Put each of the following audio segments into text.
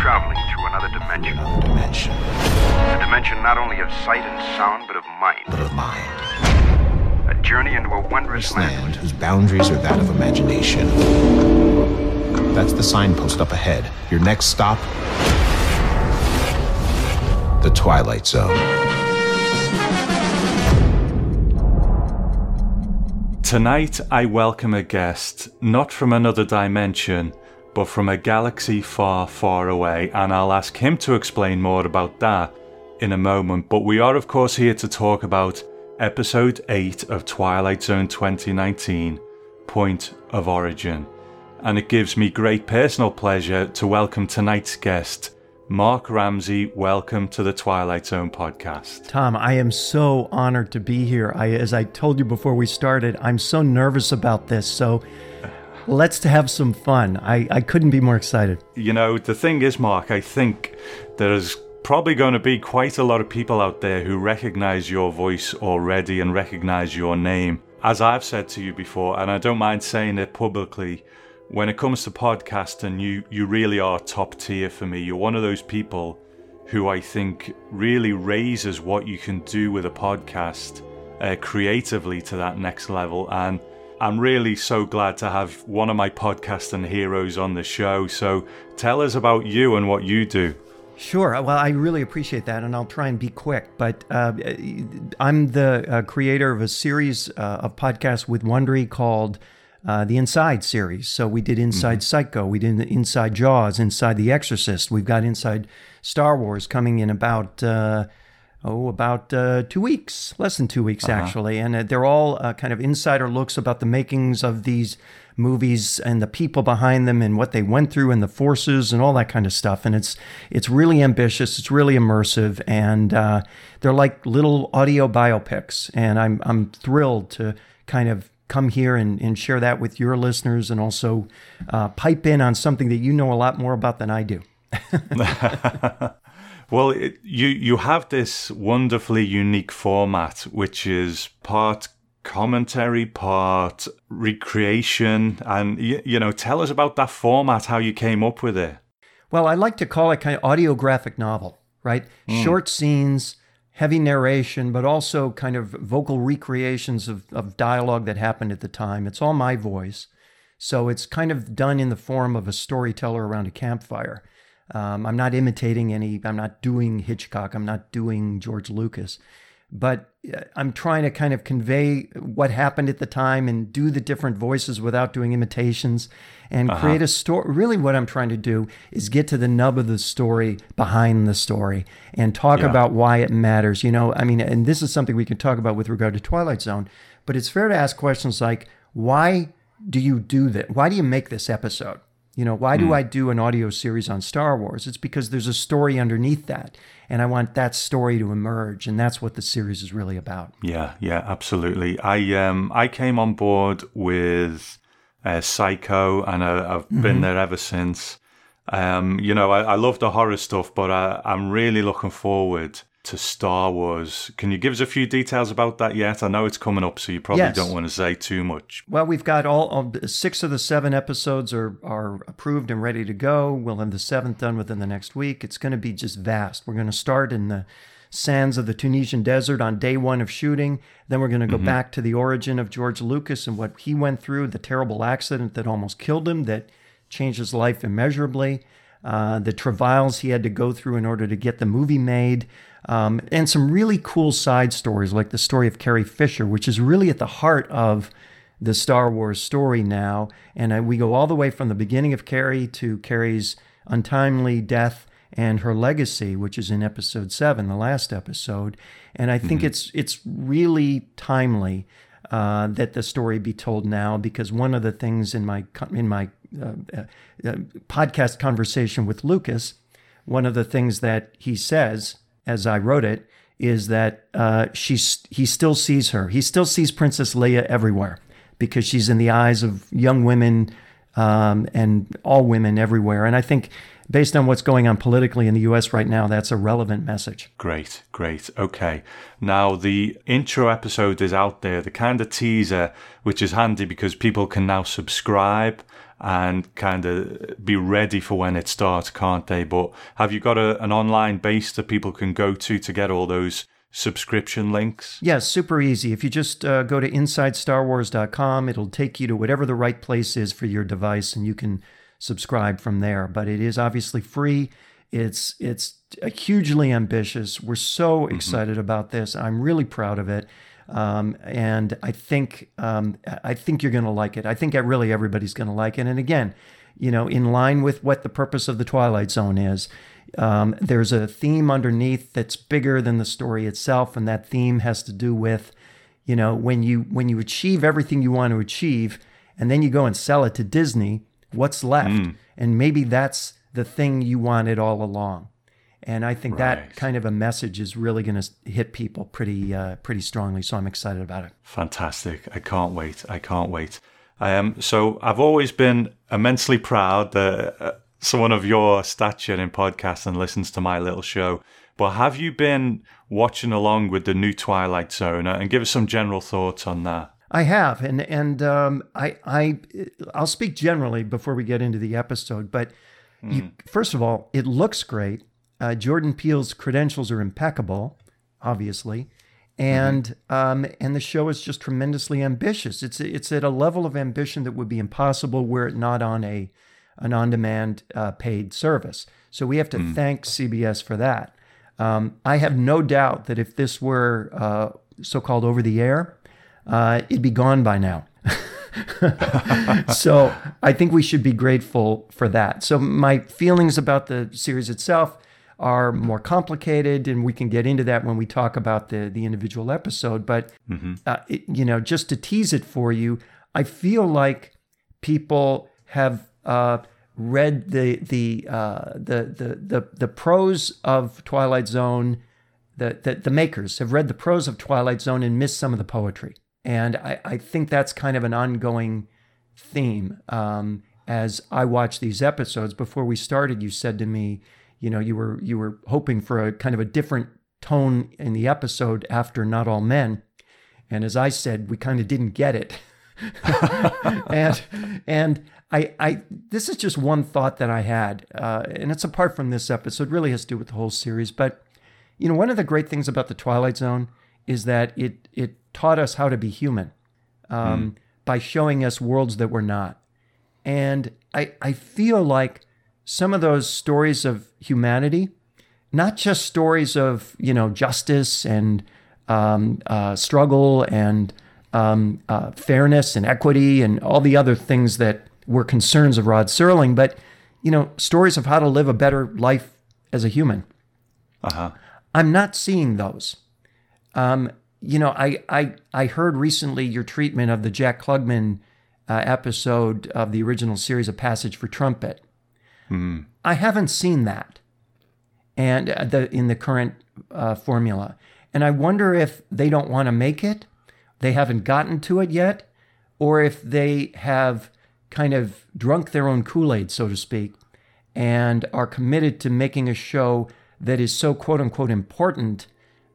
traveling through another dimension. Another dimension. A dimension not only of sight and sound, but of mind. But of mind. A journey into a wondrous This land whose boundaries are that of imagination. That's the signpost up ahead. Your next stop the Twilight Zone. Tonight, I welcome a guest, not from another dimension, but from a galaxy far, far away, and I'll ask him to explain more about that in a moment. But we are, of course, here to talk about episode 8 of Twilight Zone 2019 Point of Origin. And it gives me great personal pleasure to welcome tonight's guest, Mark Ramsey. Welcome to the Twilight Zone podcast. Tom, I am so honored to be here. I, as I told you before we started, I'm so nervous about this. So let's have some fun. I, I couldn't be more excited. You know, the thing is, Mark, I think there's probably going to be quite a lot of people out there who recognize your voice already and recognize your name. As I've said to you before, and I don't mind saying it publicly, when it comes to podcasting, you, you really are top tier for me. You're one of those people who I think really raises what you can do with a podcast uh, creatively to that next level. And I'm really so glad to have one of my podcasting heroes on the show. So tell us about you and what you do. Sure. Well, I really appreciate that, and I'll try and be quick. But uh, I'm the uh, creator of a series uh, of podcasts with Wondery called uh, the Inside series. So we did Inside mm-hmm. Psycho, we did Inside Jaws, Inside The Exorcist. We've got Inside Star Wars coming in about uh, oh, about uh, two weeks, less than two weeks uh-huh. actually, and uh, they're all uh, kind of insider looks about the makings of these movies and the people behind them and what they went through and the forces and all that kind of stuff. And it's it's really ambitious, it's really immersive, and uh, they're like little audio biopics. And I'm I'm thrilled to kind of come here and, and share that with your listeners and also uh, pipe in on something that you know a lot more about than I do. Well, it, you you have this wonderfully unique format, which is part commentary, part recreation, and you, you know, tell us about that format, how you came up with it. Well, I like to call it kind of audiographic novel, right? Mm. Short scenes, heavy narration, but also kind of vocal recreations of, of dialogue that happened at the time. It's all my voice. So it's kind of done in the form of a storyteller around a campfire. Um, I'm not imitating any, I'm not doing Hitchcock, I'm not doing George Lucas, but uh, I'm trying to kind of convey what happened at the time and do the different voices without doing imitations and uh-huh. create a story. Really, what I'm trying to do is get to the nub of the story behind the story and talk yeah. about why it matters. You know, I mean, and this is something we can talk about with regard to Twilight Zone, but it's fair to ask questions like, why do you do that? Why do you make this episode? You know, why do mm. I do an audio series on Star Wars? It's because there's a story underneath that, and I want that story to emerge, and that's what the series is really about. Yeah, yeah, absolutely. I um I came on board with uh, Psycho, and I, have mm-hmm. been there ever since. Um, you know, I, I love the horror stuff, but I, I'm really looking forward to Star Wars. Can you give us a few details about that yet? I know it's coming up, so you probably yes. don't want to say too much. Well, we've got all, six of the seven episodes are are approved and ready to go. We'll have the seventh done within the next week. It's going to be just vast. We're going to start in the sands of the Tunisian desert on day one of shooting. Then we're going to go mm-hmm. back to the origin of George Lucas and what he went through, the terrible accident that almost killed him, that changed his life immeasurably, uh, the travails he had to go through in order to get the movie made. Um, and some really cool side stories, like the story of Carrie Fisher, which is really at the heart of the Star Wars story now. And uh, we go all the way from the beginning of Carrie to Carrie's untimely death and her legacy, which is in episode seven, the last episode. And I think mm-hmm. it's it's really timely uh, that the story be told now because one of the things in my in my uh, uh, uh podcast conversation with Lucas, one of the things that he says as I wrote it, is that uh, she's he still sees her. He still sees Princess Leia everywhere because she's in the eyes of young women um, and all women everywhere. And I think based on what's going on politically in the US right now, that's a relevant message. Great, great. Okay. Now, the intro episode is out there, the kind of teaser, which is handy because people can now subscribe and kind of be ready for when it starts, can't they? But have you got a, an online base that people can go to to get all those subscription links? Yes, super easy. If you just uh, go to InsideStarWars.com, it'll take you to whatever the right place is for your device, and you can subscribe from there. But it is obviously free. It's it's hugely ambitious. We're so mm-hmm. excited about this. I'm really proud of it. Um, and I think um, I think you're going to like it. I think really everybody's going to like it. And again, you know, in line with what the purpose of the Twilight Zone is, um, there's a theme underneath that's bigger than the story itself, and that theme has to do with, you know, when you when you achieve everything you want to achieve, and then you go and sell it to Disney, what's left? Mm. And maybe that's the thing you wanted all along. And I think right. that kind of a message is really going to hit people pretty uh, pretty strongly. So I'm excited about it. Fantastic! I can't wait. I can't wait. Um, so I've always been immensely proud that uh, someone of your stature in podcasting listens to my little show. But have you been watching along with the new Twilight Zone? And give us some general thoughts on that. I have, and and um, I I I'll speak generally before we get into the episode. But mm. you, first of all, it looks great. Uh, Jordan Peele's credentials are impeccable, obviously, and mm-hmm. um, and the show is just tremendously ambitious. It's it's at a level of ambition that would be impossible were it not on a an on-demand uh, paid service. So we have to mm. thank CBS for that. Um, I have no doubt that if this were uh, so-called over-the-air, uh, it'd be gone by now. so I think we should be grateful for that. So my feelings about the series itself are more complicated, and we can get into that when we talk about the the individual episode. But mm-hmm. uh, it, you know, just to tease it for you, I feel like people have uh, read the the, uh, the the the the prose of Twilight Zone. The, the, the makers have read the prose of Twilight Zone and missed some of the poetry. And I, I think that's kind of an ongoing theme. Um, as I watch these episodes, before we started, you said to me, you know, you were you were hoping for a kind of a different tone in the episode after Not All Men. And as I said, we kind of didn't get it. and and I, I this is just one thought that I had, uh, and it's apart from this episode. Really has to do with the whole series. But you know, one of the great things about the Twilight Zone is that it it taught us how to be human um, mm. by showing us worlds that we're not. And I I feel like some of those stories of humanity, not just stories of you know justice and um, uh, struggle and um, uh, fairness and equity and all the other things that were concerns of Rod Serling, but you know, stories of how to live a better life as a human. Uh-huh. I'm not seeing those. Um, you know, I, I I heard recently your treatment of the Jack Klugman uh, episode of the original series, A Passage for Trumpet. Mm. I haven't seen that, and uh, the in the current uh, formula, and I wonder if they don't want to make it, they haven't gotten to it yet, or if they have kind of drunk their own Kool Aid, so to speak, and are committed to making a show that is so quote unquote important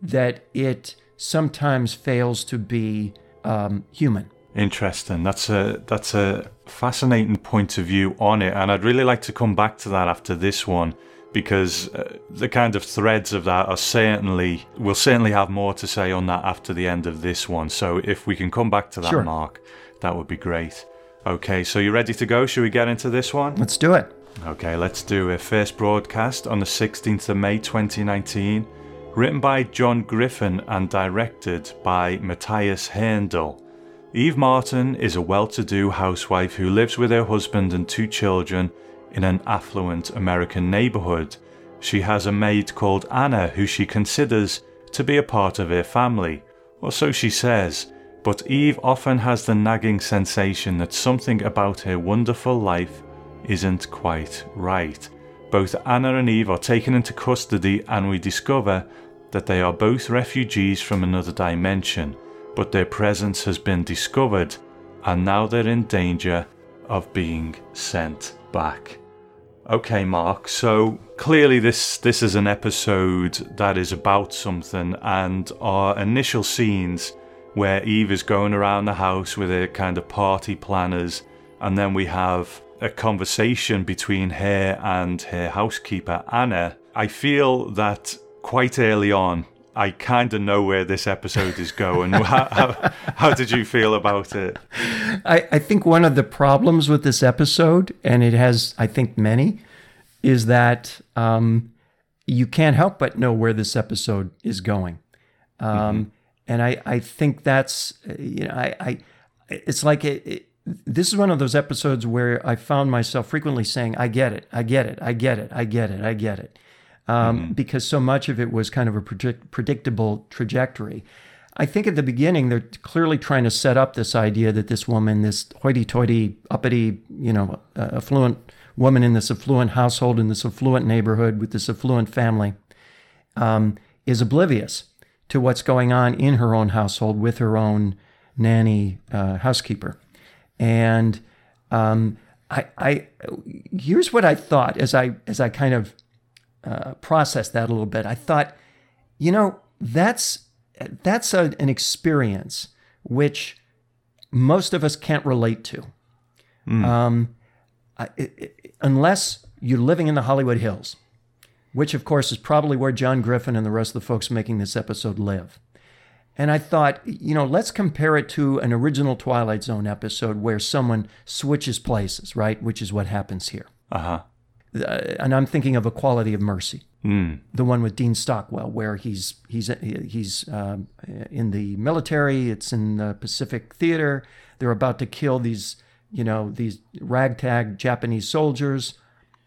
that it sometimes fails to be um, human. Interesting. That's a that's a fascinating point of view on it, and I'd really like to come back to that after this one because uh, the kind of threads of that are certainly we'll certainly have more to say on that after the end of this one. So if we can come back to that, sure. Mark, that would be great. Okay, so you ready to go? Should we get into this one? Let's do it. Okay, let's do it. First broadcast on the 16th of May 2019, written by John Griffin and directed by Mathias Herndl. Eve Martin is a well to do housewife who lives with her husband and two children in an affluent American neighborhood. She has a maid called Anna who she considers to be a part of her family, or so she says but Eve often has the nagging sensation that something about her wonderful life isn't quite right. Both Anna and Eve are taken into custody, and we discover that they are both refugees from another dimension, but their presence has been discovered, and now they're in danger of being sent back. Okay, Mark. So clearly, this this is an episode that is about something, and our initial scenes where Eve is going around the house with her kind of party planners, and then we have a conversation between her and her housekeeper, Anna, I feel that quite early on, I kind of know where this episode is going. how, how, how, did you feel about it? I, I think one of the problems with this episode, and it has, I think, many, is that um, you can't help but know where this episode is going. Um, mm-hmm. And I, I think that's, you know, I, I it's like it, it, this is one of those episodes where I found myself frequently saying, I get it, I get it, I get it, I get it, I get it um, mm-hmm. because so much of it was kind of a predict- predictable trajectory. I think at the beginning they're clearly trying to set up this idea that this woman, this hoity-toity, uppity, you know, uh, affluent woman in this affluent household in this affluent neighborhood with this affluent family, um, is oblivious to what's going on in her own household with her own nanny uh, housekeeper, and um, I, I here's what I thought as I as I kind of uh, process that a little bit, I thought, you know, that's that's a, an experience which most of us can't relate to, mm. um, it, it, unless you're living in the Hollywood Hills, which of course is probably where John Griffin and the rest of the folks making this episode live. And I thought, you know, let's compare it to an original Twilight Zone episode where someone switches places, right? Which is what happens here. Uh huh uh, and I'm thinking of A Quality of Mercy, mm. the one with Dean Stockwell, where he's he's he's um, in the military. It's in the Pacific Theater. They're about to kill these you know these ragtag Japanese soldiers,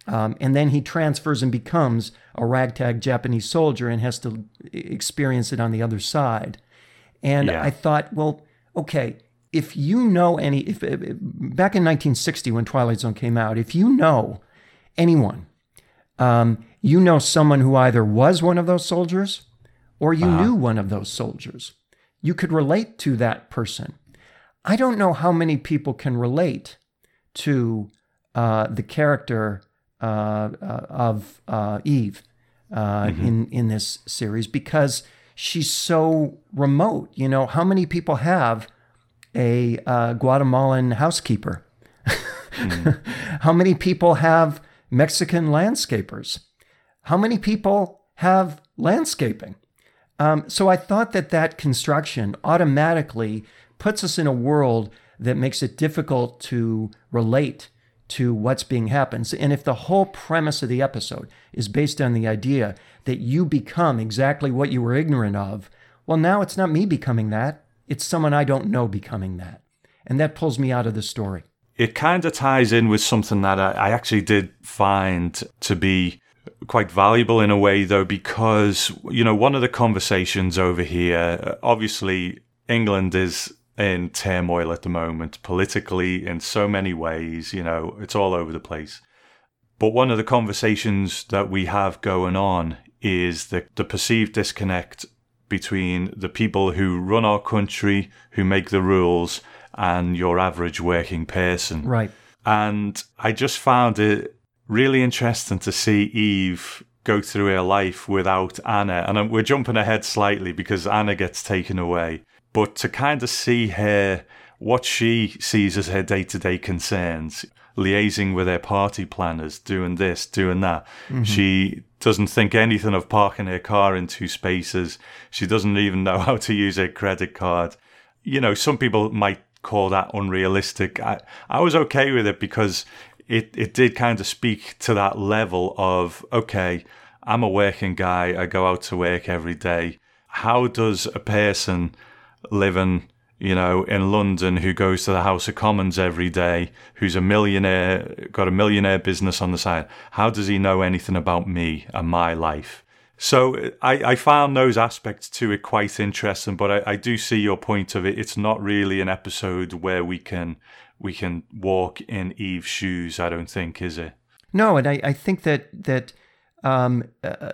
um, and then he transfers and becomes a ragtag Japanese soldier and has to experience it on the other side. And yeah. I thought, well, okay, if you know any, if, if back in 1960 when Twilight Zone came out, if you know anyone. Um, you know someone who either was one of those soldiers or you uh-huh. knew one of those soldiers. You could relate to that person. I don't know how many people can relate to uh, the character uh, uh, of uh, Eve uh, mm-hmm. in in this series because she's so remote. You know, how many people have a uh, Guatemalan housekeeper? mm. how many people have Mexican landscapers. How many people have landscaping? Um, so I thought that that construction automatically puts us in a world that makes it difficult to relate to what's being happened. And if the whole premise of the episode is based on the idea that you become exactly what you were ignorant of, well, now it's not me becoming that. It's someone I don't know becoming that. And that pulls me out of the story it kind of ties in with something that I, I actually did find to be quite valuable in a way, though, because, you know, one of the conversations over here, obviously, England is in turmoil at the moment, politically, in so many ways, you know, it's all over the place. But one of the conversations that we have going on is the, the perceived disconnect between the people who run our country, who make the rules, and your average working person. Right. And I just found it really interesting to see Eve go through her life without Anna. And we're jumping ahead slightly because Anna gets taken away. But to kind of see her, what she sees as her day to day concerns, liaising with her party planners, doing this, doing that. Mm-hmm. She doesn't think anything of parking her car in two spaces. She doesn't even know how to use her credit card. You know, some people might call that unrealistic. I, I was okay with it because it, it did kind of speak to that level of, okay, I'm a working guy, I go out to work every day. How does a person living, you know, in London who goes to the House of Commons every day, who's a millionaire, got a millionaire business on the side, how does he know anything about me and my life? So I, I found those aspects to it quite interesting, but I, I do see your point of it. It's not really an episode where we can we can walk in Eve's shoes. I don't think, is it? No, and I, I think that that um, uh,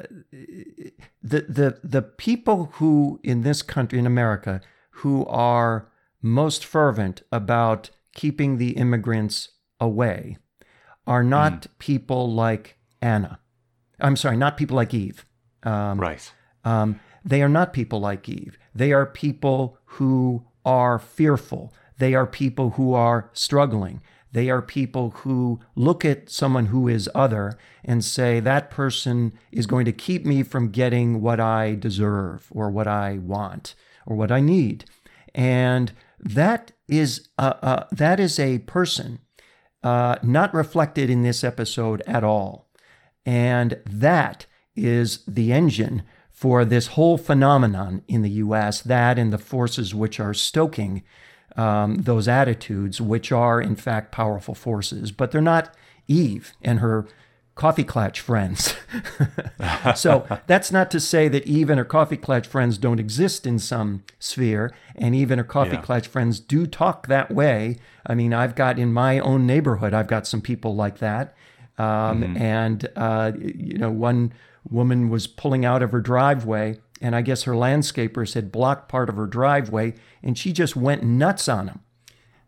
the the the people who in this country in America who are most fervent about keeping the immigrants away are not mm. people like Anna. I'm sorry, not people like Eve. Um, right. Um, they are not people like Eve. They are people who are fearful. They are people who are struggling. They are people who look at someone who is other and say, that person is going to keep me from getting what I deserve or what I want or what I need. And that is a, that is a person uh, not reflected in this episode at all. And that is the engine for this whole phenomenon in the US, that and the forces which are stoking um, those attitudes, which are in fact powerful forces, but they're not Eve and her coffee clatch friends. so that's not to say that Eve and her coffee clatch friends don't exist in some sphere, and Eve and her coffee yeah. clatch friends do talk that way. I mean, I've got in my own neighborhood, I've got some people like that. Um, mm-hmm. And, uh, you know, one woman was pulling out of her driveway, and I guess her landscapers had blocked part of her driveway, and she just went nuts on them.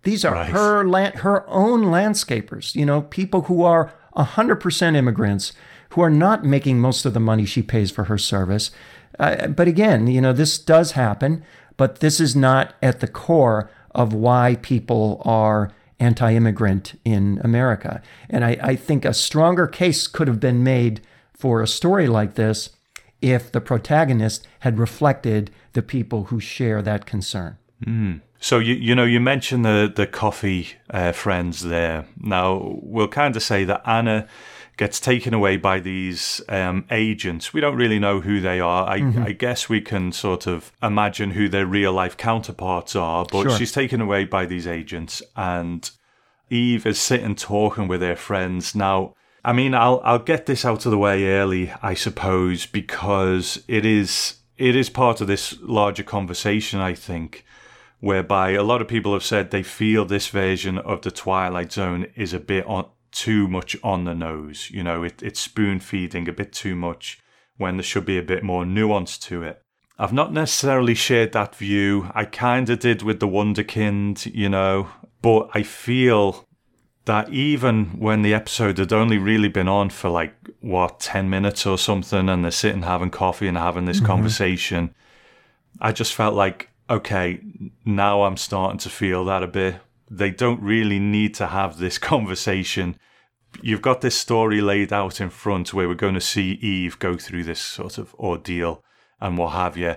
These are her land, her own landscapers, you know, people who are 100% immigrants who are not making most of the money she pays for her service. Uh, but again, you know, this does happen, but this is not at the core of why people are anti immigrant in America. And I, I, think a stronger case could have been made for a story like this if the protagonist had reflected the people who share that concern. Mm. So you you know you mentioned the the coffee uh, friends there. Now we'll kind of say that Anna gets taken away by these um, agents. We don't really know who they are. I, mm-hmm. I, guess we can sort of imagine who their real life counterparts are, but sure. she's taken away by these agents, and Eve is sitting talking with her friends. Now, I mean, I'll I'll get this out of the way early, I suppose, because it is it is part of this larger conversation. I think whereby a lot of people have said they feel this version of the Twilight Zone is a bit on, too much on the nose. You know, it, it's spoon feeding a bit too much when there should be a bit more nuance to it. I've not necessarily shared that view. I kind of did with the Wunderkind, you know, but I feel that even when the episode had only really been on for like, what, 10 minutes or something, and they're sitting having coffee and having this mm-hmm. conversation, I just felt like okay, now I'm starting to feel that a bit. They don't really need to have this conversation. You've got this story laid out in front where we're going to see Eve go through this sort of ordeal and what have you.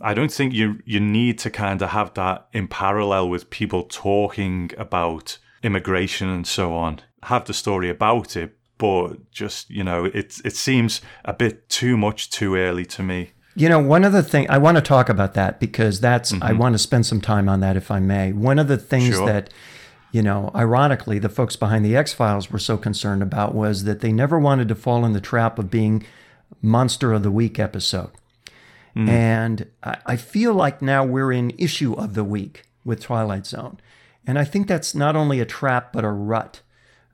I don't think you you need to kind of have that in parallel with people talking about immigration and so on. Have the story about it, but just you know, it it seems a bit too much too early to me. You know, one of the things I want to talk about that because that's mm-hmm. I want to spend some time on that if I may. One of the things sure. that you know, ironically, the folks behind the X Files were so concerned about was that they never wanted to fall in the trap of being Monster of the Week episode. Mm. And I, I feel like now we're in issue of the week with Twilight Zone. And I think that's not only a trap, but a rut.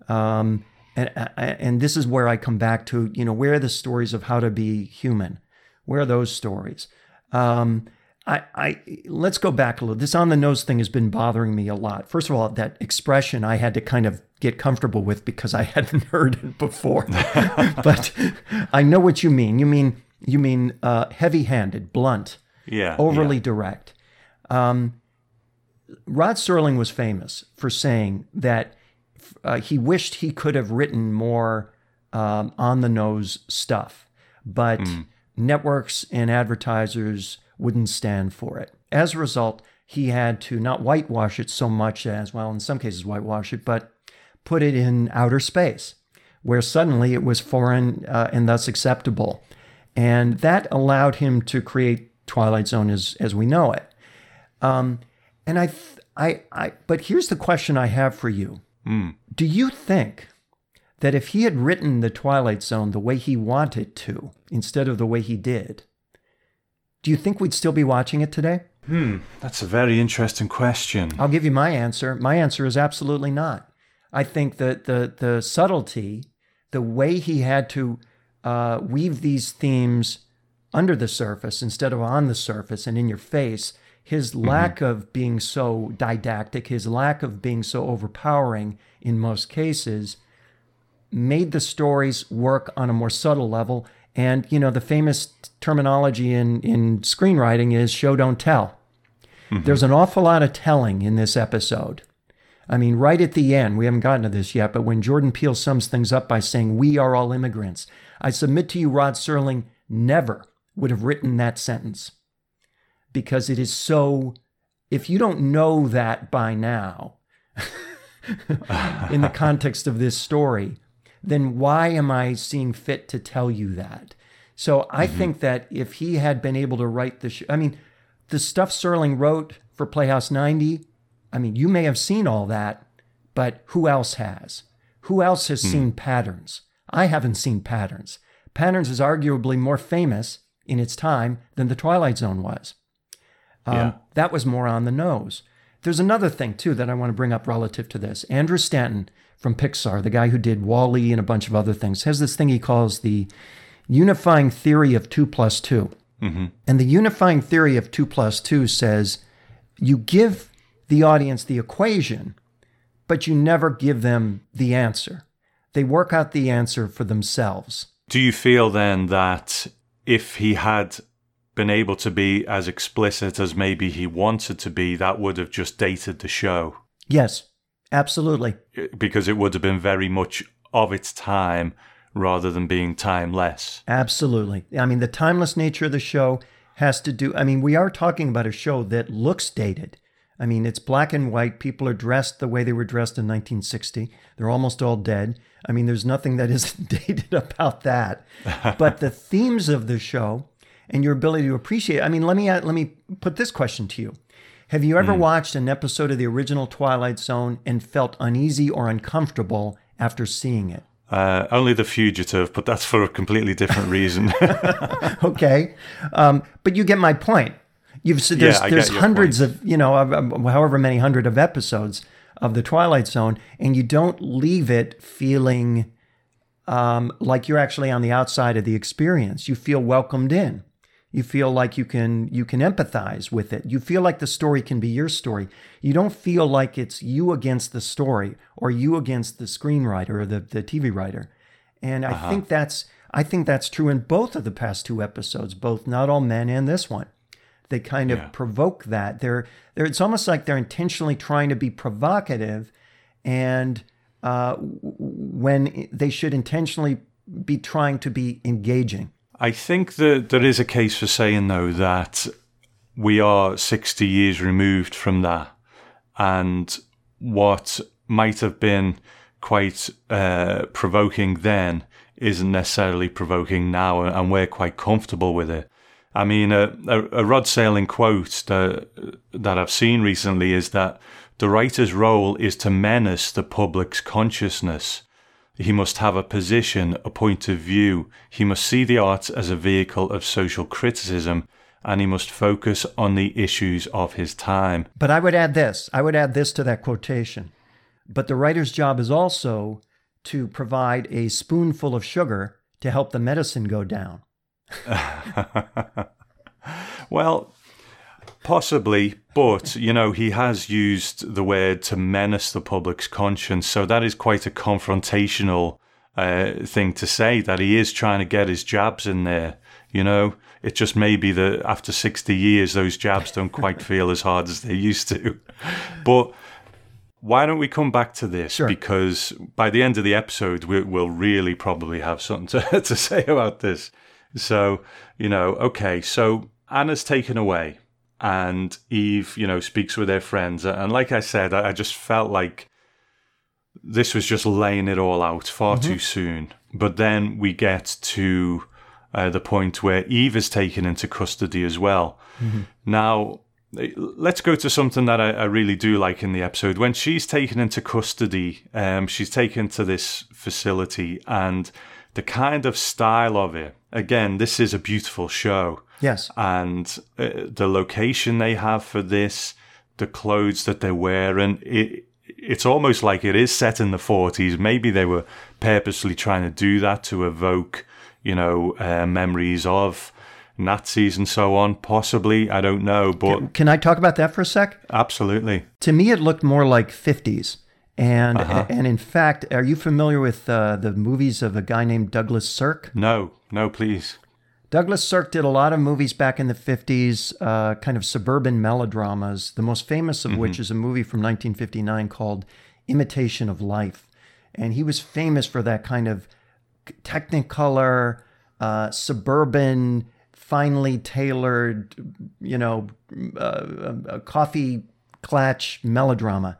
Um, and, and this is where I come back to, you know, where are the stories of how to be human? Where are those stories? Um, I, I let's go back a little. This on the nose thing has been bothering me a lot. First of all, that expression I had to kind of get comfortable with because I hadn't heard it before. but I know what you mean. You mean you mean uh, heavy-handed, blunt, yeah, overly yeah. direct. Um, Rod Serling was famous for saying that uh, he wished he could have written more um, on the nose stuff, but. Mm networks and advertisers wouldn't stand for it. As a result, he had to not whitewash it so much as, well, in some cases, whitewash it, but put it in outer space, where suddenly it was foreign uh, and thus acceptable. And that allowed him to create Twilight Zone as, as we know it. Um, and I, I, I, but here's the question I have for you. Mm. Do you think that if he had written The Twilight Zone the way he wanted to, instead of the way he did, do you think we'd still be watching it today? Hmm, that's a very interesting question. I'll give you my answer. My answer is absolutely not. I think that the the subtlety, the way he had to uh, weave these themes under the surface instead of on the surface and in your face, his mm-hmm. lack of being so didactic, his lack of being so overpowering in most cases, made the stories work on a more subtle level. And, you know, the famous terminology in, in screenwriting is show, don't tell. Mm-hmm. There's an awful lot of telling in this episode. I mean, right at the end, we haven't gotten to this yet, but when Jordan Peele sums things up by saying, We are all immigrants, I submit to you, Rod Serling never would have written that sentence because it is so. If you don't know that by now, in the context of this story, then why am I seeing fit to tell you that? So I mm-hmm. think that if he had been able to write the, sh- I mean, the stuff Serling wrote for Playhouse 90, I mean, you may have seen all that, but who else has? Who else has mm. seen patterns? I haven't seen patterns. Patterns is arguably more famous in its time than The Twilight Zone was. Um, yeah. That was more on the nose. There's another thing, too, that I want to bring up relative to this. Andrew Stanton from Pixar, the guy who did WALL-E and a bunch of other things, has this thing he calls the unifying theory of 2 plus 2. Mm-hmm. And the unifying theory of 2 plus 2 says you give the audience the equation, but you never give them the answer. They work out the answer for themselves. Do you feel then that if he had been able to be as explicit as maybe he wanted to be, that would have just dated the show? Yes, absolutely. Uh, because it would have been very much of its time rather than being timeless. Absolutely. I mean, the timeless nature of the show has to do, I mean, we are talking about a show that looks dated. I mean, it's black and white. People are dressed the way they were dressed in 1960. They're almost all dead. I mean, there's nothing that isn't dated about that. but the themes of the show and your ability to appreciate. It. I mean, let me let me put this question to you. Have you ever mm. watched an episode of the original Twilight Zone and felt uneasy or uncomfortable after seeing it? Uh, only The Fugitive, but that's for a completely different reason. okay, um, but you get my point. You've said there's, yeah, there's hundreds point. of you know however many hundred of episodes of the Twilight Zone, and you don't leave it feeling um, like you're actually on the outside of the experience. You feel welcomed in. You feel like you can you can empathize with it. You feel like the story can be your story. You don't feel like it's you against the story or you against the screenwriter or the, the TV writer. And I uh-huh. think that's I think that's true in both of the past two episodes, both Not All Men and this one. They kind of yeah. provoke that. They're, they're it's almost like they're intentionally trying to be provocative and uh, when they should intentionally be trying to be engaging. I think that there is a case for saying, though, that we are 60 years removed from that. And what might have been quite uh, provoking then isn't necessarily provoking now, and we're quite comfortable with it. I mean, a, a, a Rod Serling quote that, that I've seen recently is that the writer's role is to menace the public's consciousness. He must have a position, a point of view. He must see the arts as a vehicle of social criticism, and he must focus on the issues of his time. But I would add this I would add this to that quotation. But the writer's job is also to provide a spoonful of sugar to help the medicine go down. well, Possibly, but you know, he has used the word to menace the public's conscience, so that is quite a confrontational uh, thing to say. That he is trying to get his jabs in there. You know, it just may be that after sixty years, those jabs don't quite feel as hard as they used to. But why don't we come back to this? Sure. Because by the end of the episode, we, will really probably have something to, to say about this. So, you know, okay, so Anna's taken away and Eve, you know, speaks with their friends. And like I said, I just felt like this was just laying it all out far mm-hmm. too soon. But then we get to uh, the point where Eve is taken into custody as well. Mm-hmm. Now, let's go to something that I, I, really do like in the episode. When she's taken into custody, um, she's taken to this facility, and the kind of style of it. Again, this is a beautiful show. Yes. And uh, the location they have for this, the clothes that they're wearing, it, it's almost like it is set in the 40s. Maybe they were purposely trying to do that to evoke, you know, uh, memories of Nazis and so on. Possibly, I don't know. But can, can, I talk about that for a sec? Absolutely. To me, it looked more like 50s. And uh-huh. and in fact, are you familiar with uh, the movies of a guy named Douglas Sirk? No, no, please. Douglas Sirk did a lot of movies back in the 50s, uh, kind of suburban melodramas, the most famous of which is a movie from 1959 called Imitation of Life. And he was famous for that kind of technicolor, uh, suburban, finely tailored, you know, uh, a coffee clatch melodrama.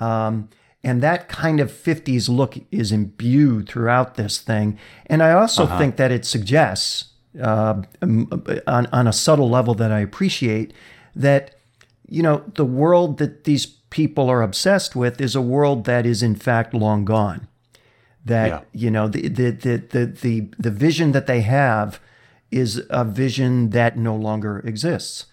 Um, and that kind of 50s look is imbued throughout this thing. And I also think that it suggests, uh, um, on, on a subtle level that I appreciate, that, you know, the world that these people are obsessed with is a world that is in fact long gone. That, Yeah. you know, the, the, the, the, the, the vision that they have is a vision that no longer exists.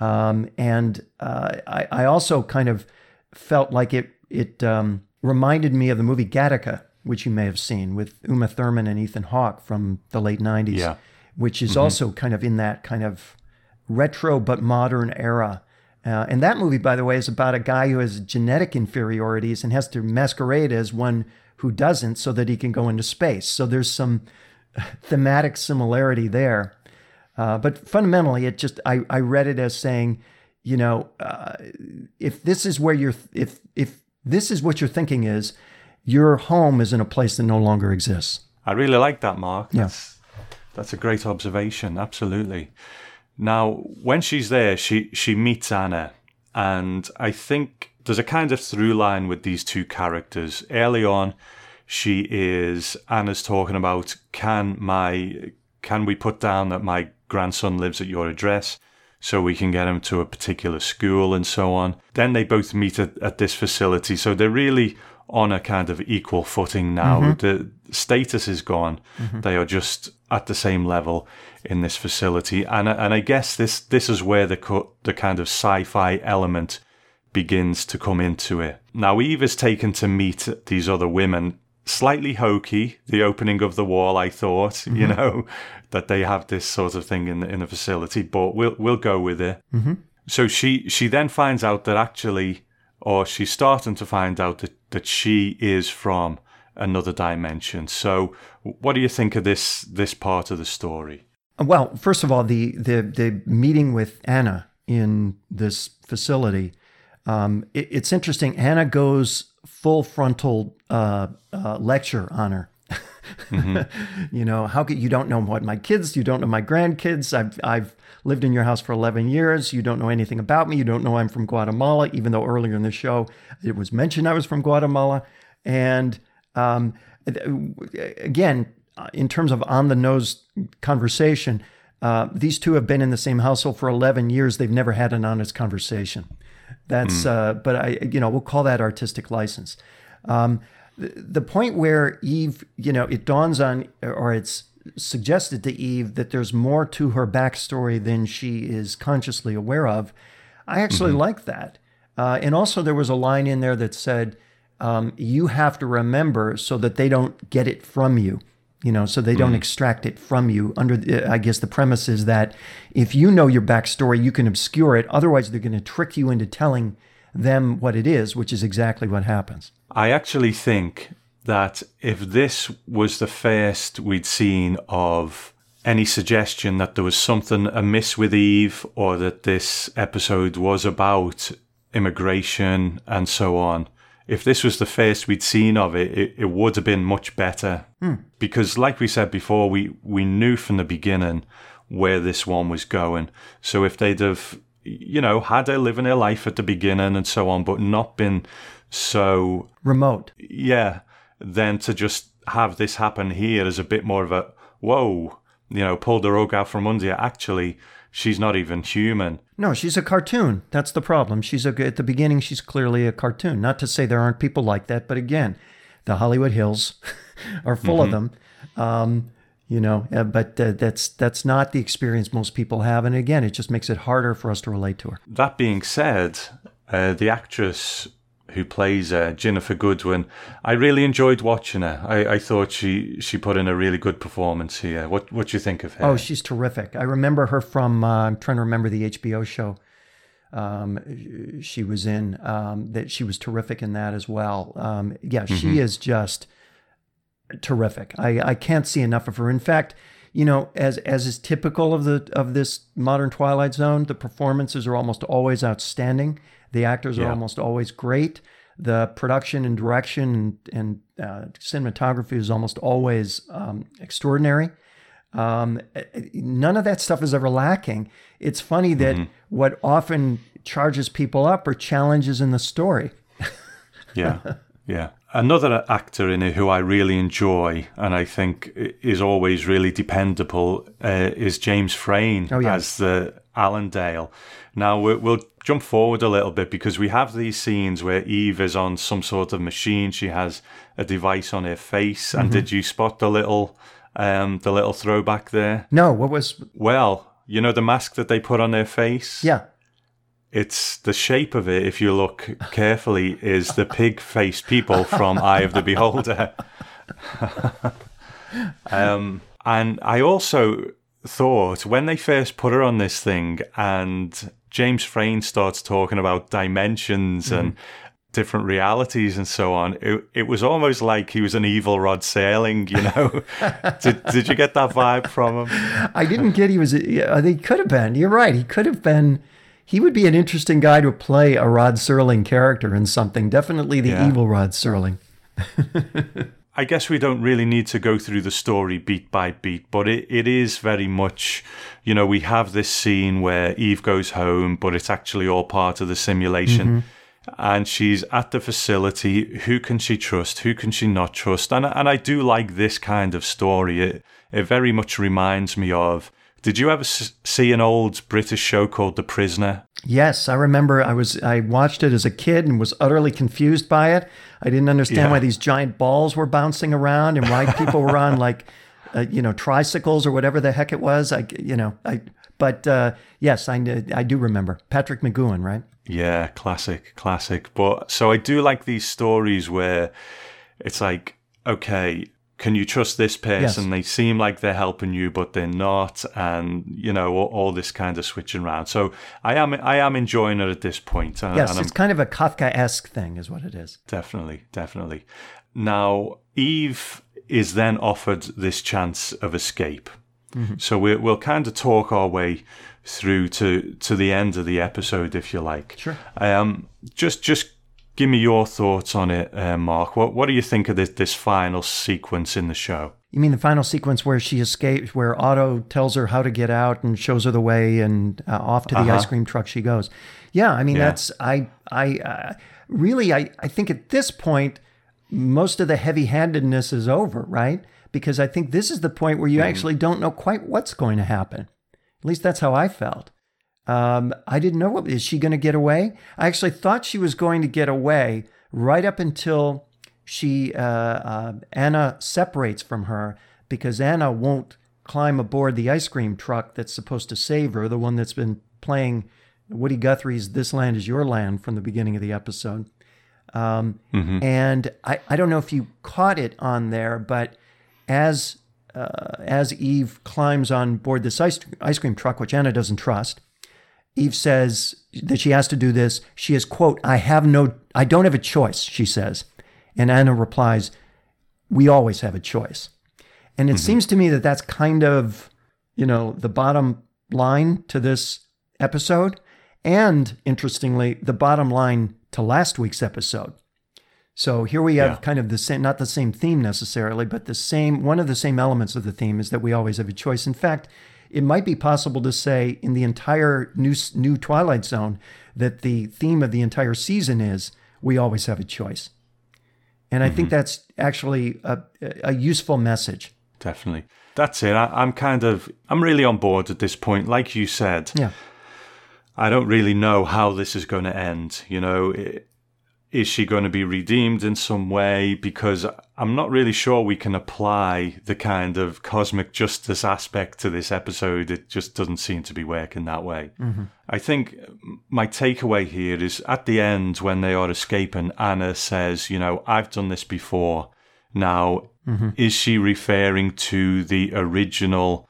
Um, and uh, I, I also kind of felt like it it um, reminded me of the movie Gattaca, which you may have seen with Uma Thurman and Ethan Hawke from the late '90s, Yeah. which is also kind of in that kind of retro but modern era. Uh, and that movie, by the way, is about a guy who has genetic inferiorities and has to masquerade as one who doesn't so that he can go into space. So there's some thematic similarity there. Uh, but fundamentally, it just I, I read it as saying, you know, uh, if this is where you're if if this is what you're thinking is, your home is in a place that no longer exists. I really like that, Mark. Yeah. That's, that's a great observation. Absolutely. Now, when she's there, she she meets Anna, and I think there's a kind of through line with these two characters. Early on, she is Anna's talking about can my can we put down that my grandson lives at your address so we can get him to a particular school and so on. Then they both meet at, at this facility, so they're really on a kind of equal footing now. Mm-hmm. The status is gone; mm-hmm. they are just at the same level in this facility, and I- and I guess this this is where the co- the kind of sci-fi element begins to come into it. Now, Eve is taken to meet these other women. Slightly hokey, the opening of the wall. I thought, you know, that they have this sort of thing in the, in the facility, but we'll we'll go with it. Mm-hmm. So she she then finds out that actually, or she's starting to find out that that she is from another dimension. So, what do you think of this this part of the story? Well, first of all, the the the meeting with Anna in this facility, um, it- it's interesting. Anna goes full frontal uh, uh, lecture on her. you know, how could you don't know what my kids, you don't know my grandkids. I've I've lived in your house for 11 years. You don't know anything about me. You don't know I'm from Guatemala, even though earlier in the show it was mentioned I was from Guatemala. And um, again, uh, in terms of on the nose conversation, uh, these two have been in the same household for 11 years. They've never had an honest conversation. That's, uh, but I, you know, we'll call that artistic license. Um, the, the point where Eve, you know, it dawns on, or it's suggested to Eve that there's more to her backstory than she is consciously aware of. I actually like that. Uh, and also, there was a line in there that said, um, you have to remember so that they don't get it from you you know so they don't mm. extract it from you under the, i guess the premise is that if you know your backstory you can obscure it. Otherwise they're going to trick you into telling them what it is which is exactly what happens. I actually think that if this was the first we'd seen of any suggestion that there was something amiss with Eve or that this episode was about immigration and so on, if this was the first we'd seen of it, it, it would have been much better. Hmm. Because, like we said before, we, we knew from the beginning where this one was going. So if they'd have, you know, had her living her life at the beginning and so on, but not been so remote yeah, then to just have this happen here is a bit more of a whoa, you know, pull the rug out from under you. Actually, she's not even human. No she's a cartoon. That's the problem. She's a at the beginning she's clearly a cartoon. Not to say there aren't people like that but again the hollywood hills are full of them. Um, you know uh, but uh, that's that's not the experience most people have and again it just makes it harder for us to relate to her. That being said, uh, the actress who plays uh, Ginnifer Goodwin, I really enjoyed watching her. I, I thought she, she put in a really good performance here. What what do you think of her? Oh, she's terrific. I remember her from, uh, I'm trying to remember the HBO show um, she was in, um, that she was terrific in that as well. Um, yeah, she is just terrific. I, I can't see enough of her. In fact, you know, as as is typical of the of this modern Twilight Zone, the performances are almost always outstanding. The actors are almost always great. The production and direction and, and uh, cinematography is almost always um, extraordinary. Um, none of that stuff is ever lacking. It's funny that what often charges people up are challenges in the story. Yeah, yeah. Another actor in it who I really enjoy and I think is always really dependable uh, is James Frain Oh, yeah. as the Allendale. Now we- we'll jump forward a little bit because we have these scenes where Eve is on some sort of machine. She has a device on her face, Mm-hmm. and did you spot the little, um, the little throwback there? No, what was? Well, you know the mask that they put on their face. Yeah, It's the shape of it, if you look carefully, is the pig faced people from Eye of the Beholder. um, and I also thought when they first put her on this thing and James Frain starts talking about dimensions and mm-hmm. different realities and so on, it, it was almost like he was an evil Rod Serling, you know. did, did you get that vibe from him? I didn't get he was. Think he could have been. You're right. He could have been. He would be an interesting guy to play a Rod Serling character in something. Definitely the Yeah. evil Rod Serling. I guess we don't really need to go through the story beat by beat, but it, it is very much, you know, we have this scene where Eve goes home, but it's actually all part of the simulation. Mm-hmm. And she's at the facility. Who can she trust? Who can she not trust? And, and I do like this kind of story. It, it very much reminds me of. Did you ever s- see an old British show called The Prisoner? Yes, I remember. I was. I watched it as a kid and was utterly confused by it. I didn't understand Yeah. why these giant balls were bouncing around and why people were on like, uh, you know, tricycles or whatever the heck it was. I, you know, I. But uh, yes, I I do remember Patrick McGoohan, right? Yeah, classic, classic. But so I do like these stories where it's like, okay, can you trust this person? Yes. They seem like they're helping you, but they're not, and you know all, all this kind of switching around. So I am, I am enjoying it at this point, and, Yes, and I'm it's kind of a Kafka-esque thing, is what it is. Definitely, definitely. Now, Eve is then offered this chance of escape. So we, we'll kind of talk our way through to, to the end of the episode, if you like. Sure. Um, just just give me your thoughts on it, uh, Mark. What what do you think of this this final sequence in the show? You mean the final sequence where she escapes, where Otto tells her how to get out and shows her the way, and uh, off to the Uh-huh. ice cream truck she goes. Yeah, I mean Yeah. that's I I uh, really I I think at this point most of the heavy-handedness is over, right? Because I think this is the point where you Mm-hmm. actually don't know quite what's going to happen. At least that's how I felt. Um, I didn't know what is she going to get away. I actually thought she was going to get away right up until she uh, uh, Anna separates from her because Anna won't climb aboard the ice cream truck that's supposed to save her, the one that's been playing Woody Guthrie's "This Land Is Your Land" from the beginning of the episode. Um, And I, I don't know if you caught it on there, but as uh, as Eve climbs on board this ice, ice cream truck, which Anna doesn't trust, Eve says that she has to do this. She is, quote, I have no, I don't have a choice, she says. And Anna replies, We always have a choice. And it mm-hmm. seems to me that that's kind of, you know, the bottom line to this episode. And interestingly, the bottom line to last week's episode. So here we have Yeah. kind of the same, not the same theme necessarily, but the same, one of the same elements of the theme is that we always have a choice. In fact, it might be possible to say in the entire new, new Twilight Zone that the theme of the entire season is we always have a choice. And I think mm-hmm. that's actually a, a useful message. Definitely. That's it. I, I'm kind of, I'm really on board at this point. Like you said, Yeah. I don't really know how this is going to end. You know, I- is she going to be redeemed in some way? Because I'm not really sure we can apply the kind of cosmic justice aspect to this episode. It just doesn't seem to be working that way. I think my takeaway here is at the end when they are escaping, Anna says, You know, I've done this before. Now, is she referring to the original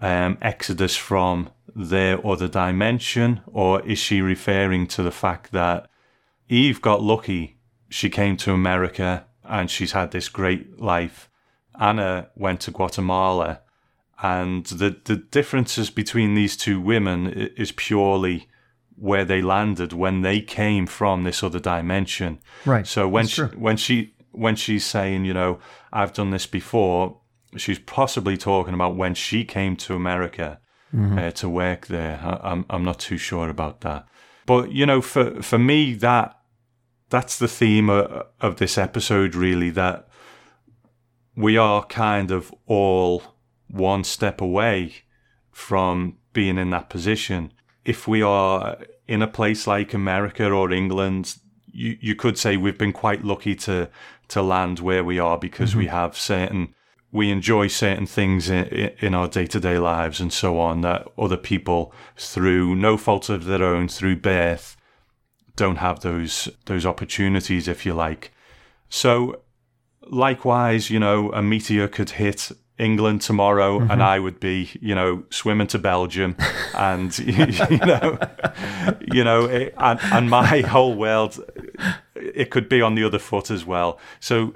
um, exodus from their other dimension, or is she referring to the fact that Eve got lucky? She came to America and she's had this great life. Anna went to Guatemala and the the differences between these two women is purely where they landed when they came from this other dimension. Right. So when That's she, true. when she when she's saying, you know, I've done this before, she's possibly talking about when she came to America Mm-hmm. uh, to work there. I, I'm I'm not too sure about that, but you know, for for me that that's the theme of, of this episode really that we are kind of all one step away from being in that position. If we are in a place like America or England, you, you could say we've been quite lucky to to land where we are because we mm-hmm. have certain we enjoy certain things in, in our day to day lives and so on that other people through no fault of their own through birth don't have those those opportunities if you like. So likewise, you know, a meteor could hit England tomorrow mm-hmm. and I would be, you know, swimming to Belgium and you know, you know, it, and, and my whole world it could be on the other foot as well. So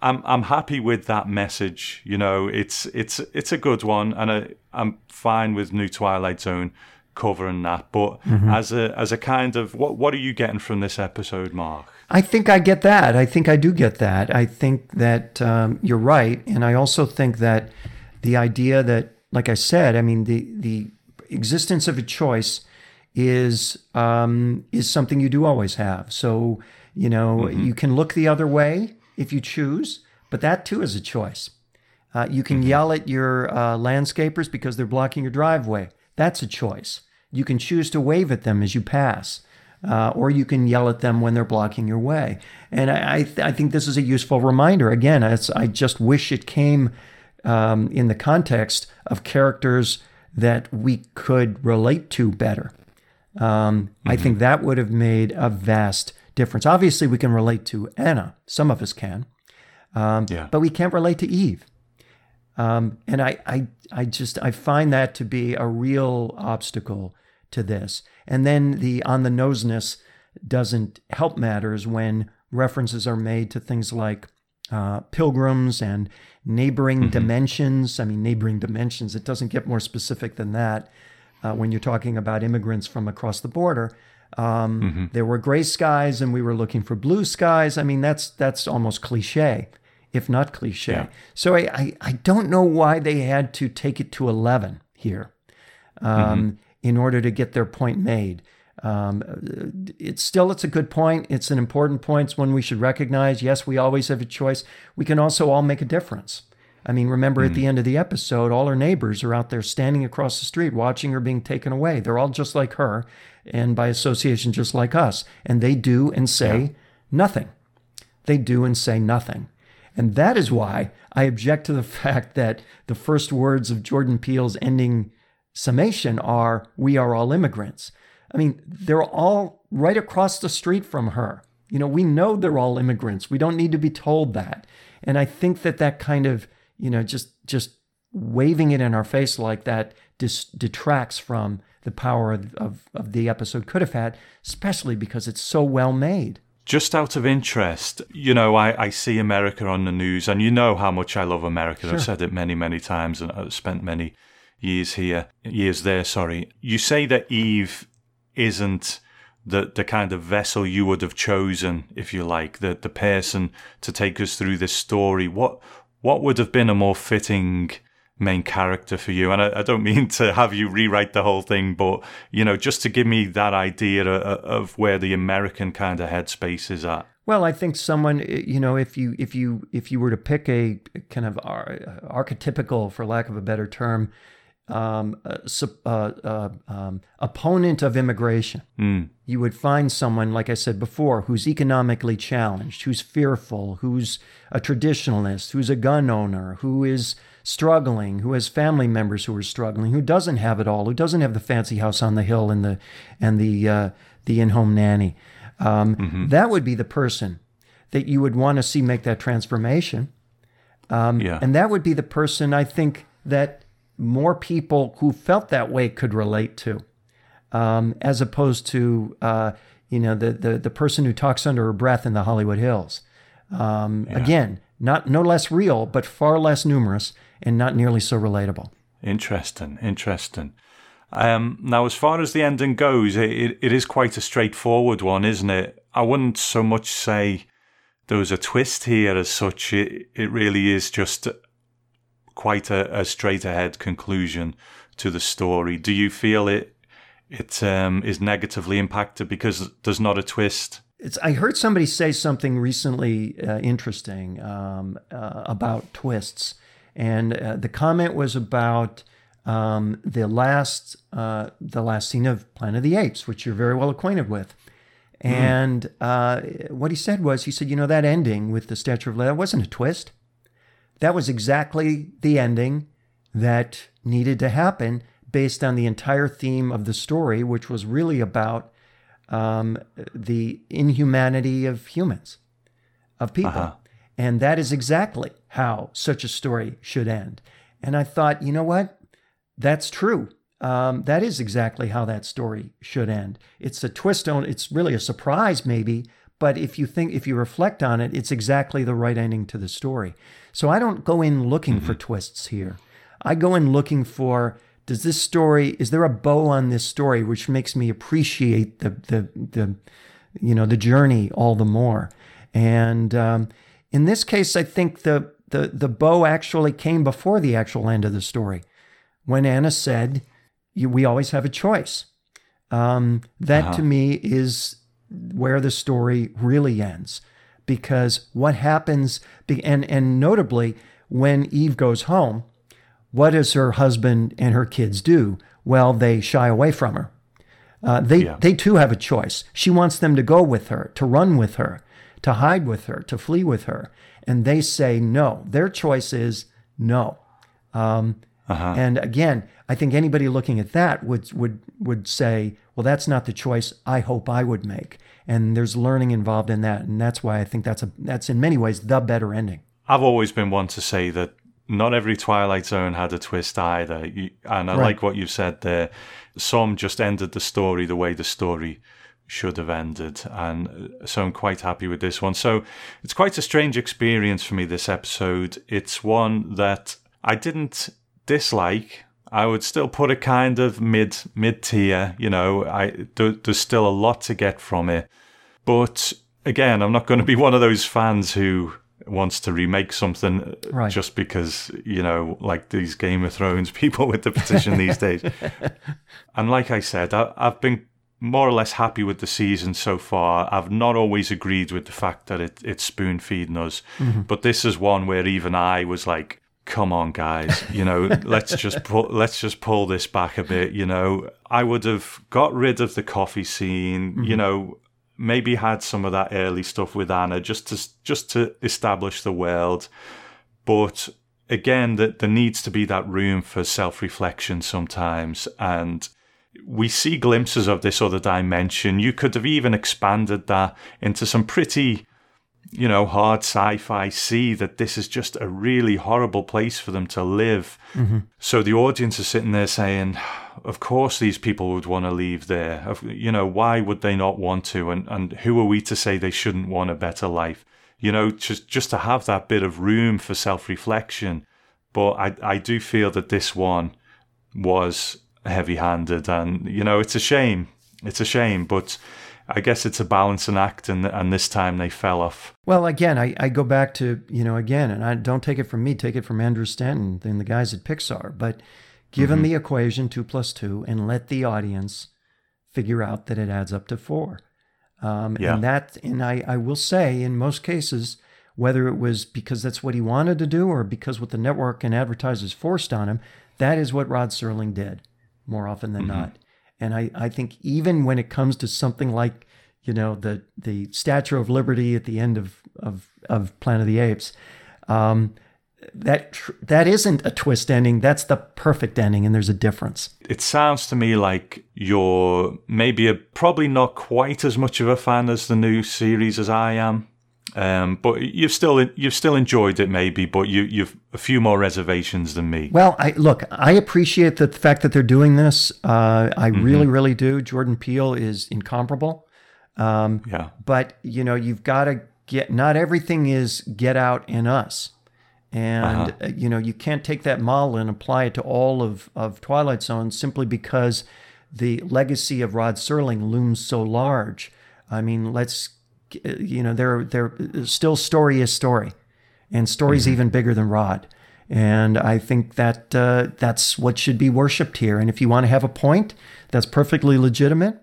I'm I'm happy with that message. You know, it's it's it's a good one, and I, I'm fine with New Twilight Zone covering that. But as a as a kind of what what are you getting from this episode, Mark? I think I get that. I think I do get that. I think that um, you're right, and I also think that the idea that, like I said, I mean the the existence of a choice is um, is something you do always have. So you know you can look the other way if you choose, but that too is a choice. Uh, you can yell at your uh, landscapers because they're blocking your driveway. That's a choice. You can choose to wave at them as you pass, uh, or you can yell at them when they're blocking your way. And I, I, th- I think this is a useful reminder. Again, it's, I just wish it came um, in the context of characters that we could relate to better. Um, I think that would have made a vast difference. Obviously, we can relate to Anna. Some of us can, Yeah, but we can't relate to Eve. Um, and I, I, I just I find that to be a real obstacle to this. And then the on the noseness doesn't help matters when references are made to things like uh, pilgrims and neighboring dimensions. I mean, neighboring dimensions. It doesn't get more specific than that uh, when you're talking about immigrants from across the border. Um, There were gray skies, and we were looking for blue skies. I mean, that's that's almost cliche, if not cliche. Yeah. So I, I I don't know why they had to take it to eleven here, um, in order to get their point made. Um, it's still it's a good point. It's an important point. It's one we should recognize. Yes, we always have a choice. We can also all make a difference. I mean, remember at hmm. the end of the episode, all her neighbors are out there standing across the street watching her being taken away. They're all just like her, and by association, just like us. And they do and say nothing. They do and say nothing. And that is why I object to the fact that the first words of Jordan Peele's ending summation are, We are all immigrants. I mean, they're all right across the street from her. You know, we know they're all immigrants. We don't need to be told that. And I think that that kind of, you know, just just waving it in our face like that dis- detracts from the power of, of, of the episode could have had, especially because it's so well made. Just out of interest, you know, I, I see America on the news, and you know how much I love America. I've said it many, many times, and I've spent many years here, years there. Sorry. You say that Eve isn't the the kind of vessel you would have chosen, if you like, the the person to take us through this story. What what would have been a more fitting main character for you? And I, I don't mean to have you rewrite the whole thing, but you know, just to give me that idea of, of where the American kind of headspace is at. Well, I think someone, you know, if you if you if you were to pick a kind of ar- archetypical, for lack of a better term, um, uh, uh, uh, um, opponent of immigration, you would find someone, like I said before, who's economically challenged, who's fearful, who's a traditionalist, who's a gun owner, who is struggling, who has family members who are struggling, who doesn't have it all, who doesn't have the fancy house on the hill and the and the uh, the in-home nanny. Um, That would be the person that you would want to see make that transformation. Um, yeah. And that would be the person I think that more people who felt that way could relate to, um, as opposed to uh, you know the, the the person who talks under her breath in the Hollywood Hills. Um, Again, not no less real, but far less numerous and not nearly so relatable. Interesting, interesting. Um, now, as far as the ending goes, it, it, it is quite a straightforward one, isn't it? I wouldn't so much say there was a twist here as such. It, it really is just quite a, a straight ahead conclusion to the story. Do you feel it it um, is negatively impacted because there's not a twist? It's, I heard somebody say something recently uh, interesting um, uh, about twists, and uh, the comment was about um, the last uh, the last scene of Planet of the Apes, which you're very well acquainted with. Hmm. And mm. what he said was, he said, you know, that ending with the Statue of Liberty wasn't a twist. That was exactly the ending that needed to happen based on the entire theme of the story, which was really about um, the inhumanity of humans, of people. Uh-huh. And that is exactly how such a story should end. And I thought, you know what? That's true. Um, that is exactly how that story should end. It's a twist on, it's really a surprise, maybe, but if you think, if you reflect on it, it's exactly the right ending to the story. So I don't go in looking mm-hmm. for twists here. I go in looking for does this story is there a bow on this story which makes me appreciate the the the you know the journey all the more and um, in this case i think the the the bow actually came before the actual end of the story when anna said we always have a choice um, that uh-huh. to me is where the story really ends because what happens and and notably when eve goes home what does her husband and her kids do? Well, they shy away from her. Uh, they, yeah. they too have a choice. She wants them to go with her, to run with her, to hide with her, to flee with her. And they say no. Their choice is no. Um, uh-huh. And again, I think anybody looking at that would, would, would say, well, that's not the choice I hope I would make. And there's learning involved in that. And that's why I think that's, a, that's in many ways the better ending. I've always been one to say that not every Twilight Zone had a twist either. And I right. like what you've said there. Some just ended the story the way the story should have ended. And uh, so I'm quite happy with this one. So it's quite a strange experience for me, this episode. It's one that I didn't dislike. I would still put a kind of mid mid tier. You know, I there, there's still a lot to get from it, but again, I'm not going to be one of those fans who wants to remake something right. just because you know like these game of thrones people with the petition these days and like i said I, i've been more or less happy with the season so far i've not always agreed with the fact that it, it's spoon feeding us mm-hmm. but this is one where even i was like come on guys you know let's just pull let's just pull this back a bit you know i would have got rid of the coffee scene mm-hmm. you know maybe had some of that early stuff with Anna just to just to establish the world. But again, that there needs to be that room for self reflection sometimes, and we see glimpses of this other dimension. You could have even expanded that into some pretty, you know, hard sci-fi. See that this is just a really horrible place for them to live. Mm-hmm. So the audience is sitting there saying of course these people would want to leave there. You know, why would they not want to? And and who are we to say they shouldn't want a better life? You know, just just to have that bit of room for self reflection. But I I do feel that this one was heavy handed, and you know, it's a shame. It's a shame, but. I guess it's a balancing act, and and this time they fell off. Well, again, I, I go back to you know again, and I don't take it from me, take it from Andrew Stanton and the guys at Pixar. But Give mm-hmm. the equation two plus two and let the audience figure out that it adds up to four. Um, yeah. And that, and I, I will say, in most cases, whether it was because that's what he wanted to do or because what the network and advertisers forced on him, that is what Rod Serling did more often than mm-hmm. not. And I, I think even when it comes to something like, you know, the the Statue of Liberty at the end of of, of Planet of the Apes, um, that tr- that isn't a twist ending. That's the perfect ending and there's a difference. It sounds to me like you're maybe a, probably not quite as much of a fan as the new series as i am um, but you've still you've still enjoyed it maybe but you you've a few more reservations than me. Well i look i appreciate the fact that they're doing this. Uh, i mm-hmm. really really do. Jordan peele is incomparable. Um, yeah. but you know you've got to get not everything is get out in us. And uh, you know, you can't take that model and apply it to all of, of Twilight Zone simply because the legacy of Rod Serling looms so large. I mean, let's you know, there there still story is story, and story's Mm-hmm. even bigger than Rod. And I think that uh, that's what should be worshipped here. And if you want to have a point, that's perfectly legitimate,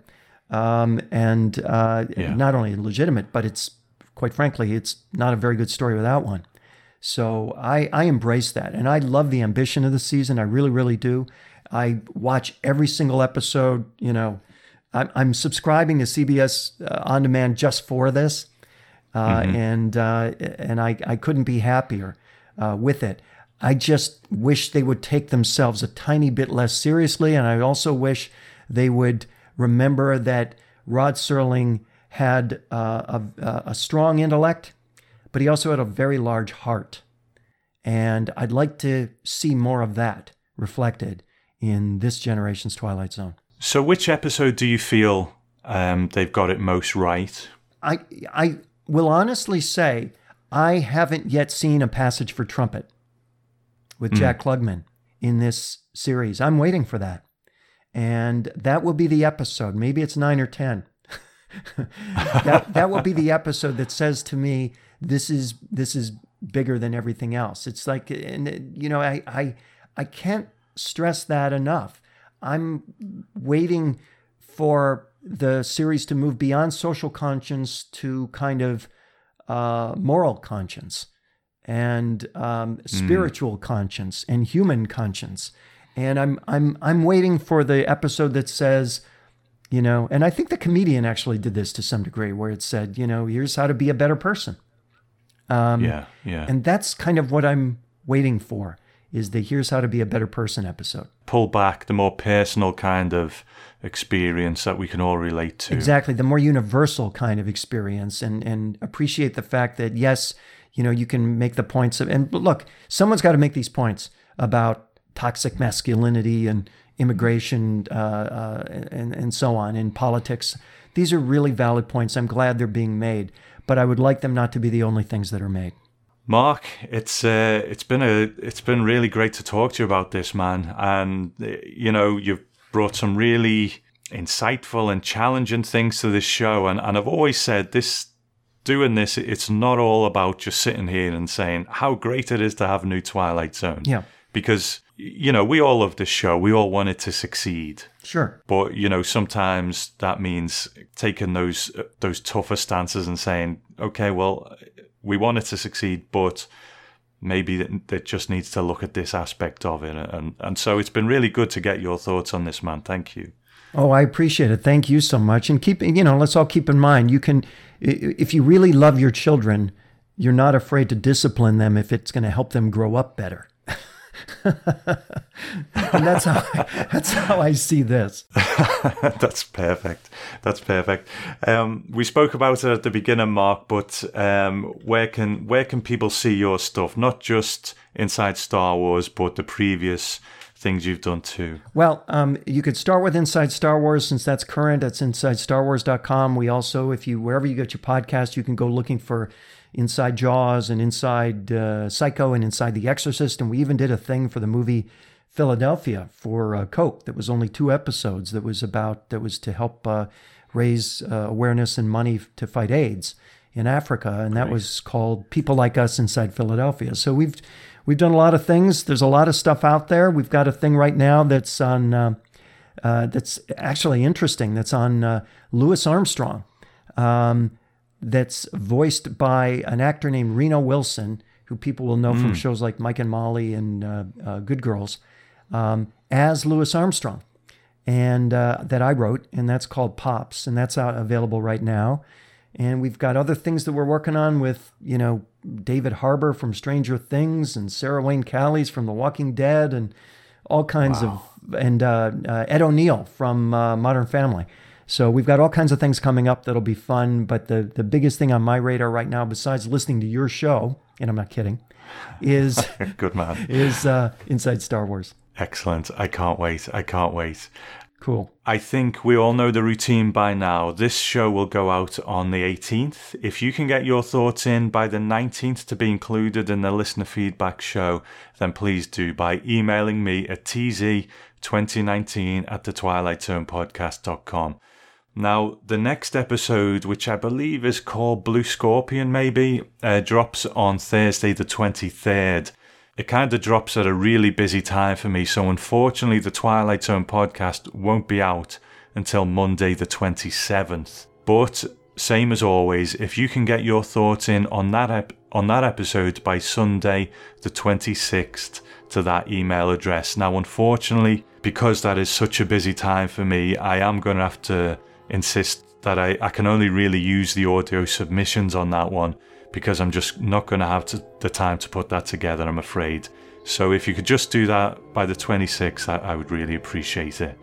um, and uh, Yeah. not only legitimate, but it's quite frankly, it's not a very good story without one. So I, I embrace that. And I love the ambition of the season. I really, really do. I watch every single episode. You know, I'm, I'm subscribing to CBS uh, On Demand just for this. Uh, And uh, and I, I couldn't be happier uh, with it. I just wish they would take themselves a tiny bit less seriously. And I also wish they would remember that Rod Serling had uh, a, a strong intellect, but he also had a very large heart. And I'd like to see more of that reflected in this generation's Twilight Zone. So, which episode do you feel um, they've got it most right? I, I will honestly say I haven't yet seen a passage for trumpet with Jack Klugman in this series. I'm waiting for that. And that will be the episode. Maybe it's nine or 10. that, that will be the episode that says to me, this is, this is bigger than everything else. It's like, and you know, I, I, I can't stress that enough. I'm waiting for the series to move beyond social conscience to kind of uh, moral conscience and um, spiritual conscience and human conscience. And I'm I'm I'm waiting for the episode that says, you know, and I think the comedian actually did this to some degree, where it said, you know, here's how to be a better person. yeah, yeah. And that's kind of what I'm waiting for is the here's how to be a better person episode. Pull back the more personal kind of experience that we can all relate to. Exactly, the more universal kind of experience, and and appreciate the fact that yes, you know, you can make the points of, and look, someone's got to make these points about toxic masculinity and immigration uh, uh, and and so on in politics. These are really valid points. I'm glad they're being made, but I would like them not to be the only things that are made. Mark, it's uh, it's been a it's been really great to talk to you about this, man. And uh, you know, you've brought some really insightful and challenging things to this show. And and I've always said this, doing this, it's not all about just sitting here and saying how great it is to have a new Twilight Zone. Yeah. Because you know, we all love this show. We all want it to succeed. Sure. But you know, sometimes that means taking those uh, those tougher stances and saying, okay, well, we want it to succeed, but maybe it, just needs to look at this aspect of it. And and so it's been really good to get your thoughts on this, man. Thank you. Oh, I appreciate it. Thank you so much. And keep, you know, let's all keep in mind you can, if you really love your children, you're not afraid to discipline them if it's going to help them grow up better. And that's how I, that's how I see this. That's perfect. That's perfect. Um, we spoke about it at the beginning, Mark, but um, where can where can people see your stuff? Not just inside Star Wars, but the previous things you've done too. Well, um, you could start with Inside Star Wars since that's current. That's InsideStarWars.com. We also, if you wherever you get your podcast, you can go looking for Inside Jaws and Inside uh, Psycho and Inside The Exorcist. And we even did a thing for the movie Philadelphia for uh, Coke that was only two episodes. That was about that was to help uh, raise uh, awareness and money to fight AIDS in Africa, and that was called People Like Us Inside Philadelphia. So we've we've done a lot of things. There's a lot of stuff out there. We've got a thing right now that's on uh, uh, that's actually interesting. That's on uh, Louis Armstrong. Um, that's voiced by an actor named Reno Wilson, who people will know from shows like Mike and Molly and uh, uh, Good Girls, um, as Louis Armstrong, and uh, that I wrote, and that's called Pops, and that's out available right now. And we've got other things that we're working on with, you know, David Harbour from Stranger Things and Sarah Wayne Callies from The Walking Dead and all kinds of, and uh, uh, Ed O'Neill from uh, Modern Family. So we've got all kinds of things coming up that'll be fun. But the, the biggest thing on my radar right now, besides listening to your show, and I'm not kidding, is Good man. is uh, Inside Star Wars. Excellent. I can't wait. I can't wait. Cool. I think we all know the routine by now. This show will go out on the 18th. If you can get your thoughts in by the 19th to be included in the listener feedback show, then please do by emailing me at tz2019 at the twilightzonepodcast.com. Now, the next episode, which I believe is called Blue Scorpion, maybe, uh, drops on Thursday the 23rd it kind of drops at a really busy time for me. So unfortunately, the Twilight Zone podcast won't be out until Monday, the 27th. But same as always, if you can get your thoughts in on that ep- on that episode by Sunday, the 26th, to that email address. Now, unfortunately, because that is such a busy time for me, I am going to have to insist that I, I can only really use the audio submissions on that one because I'm just not going to have the time to put that together, I'm afraid. So if you could just do that by the 26th, I, I would really appreciate it.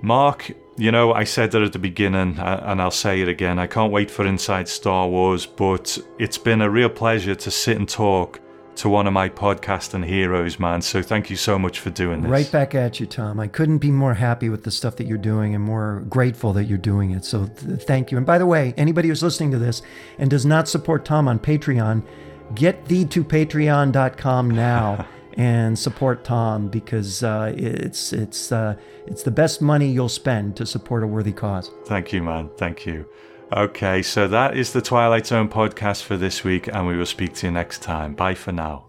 Mark, you know, I said that at the beginning, and I'll say it again. I can't wait for Inside Star Wars, but it's been a real pleasure to sit and talk to one of my podcasting heroes, man. So thank you so much for doing this. Right back at you, Tom. I couldn't be more happy with the stuff that you're doing and more grateful that you're doing it. So th- thank you. And by the way, anybody who's listening to this and does not support Tom on Patreon, get thee to patreon.com now. and support Tom because uh, it's it's uh, it's the best money you'll spend to support a worthy cause. Thank you, man. Thank you. Okay, so that is the Twilight Zone podcast for this week, and we will speak to you next time. Bye for now.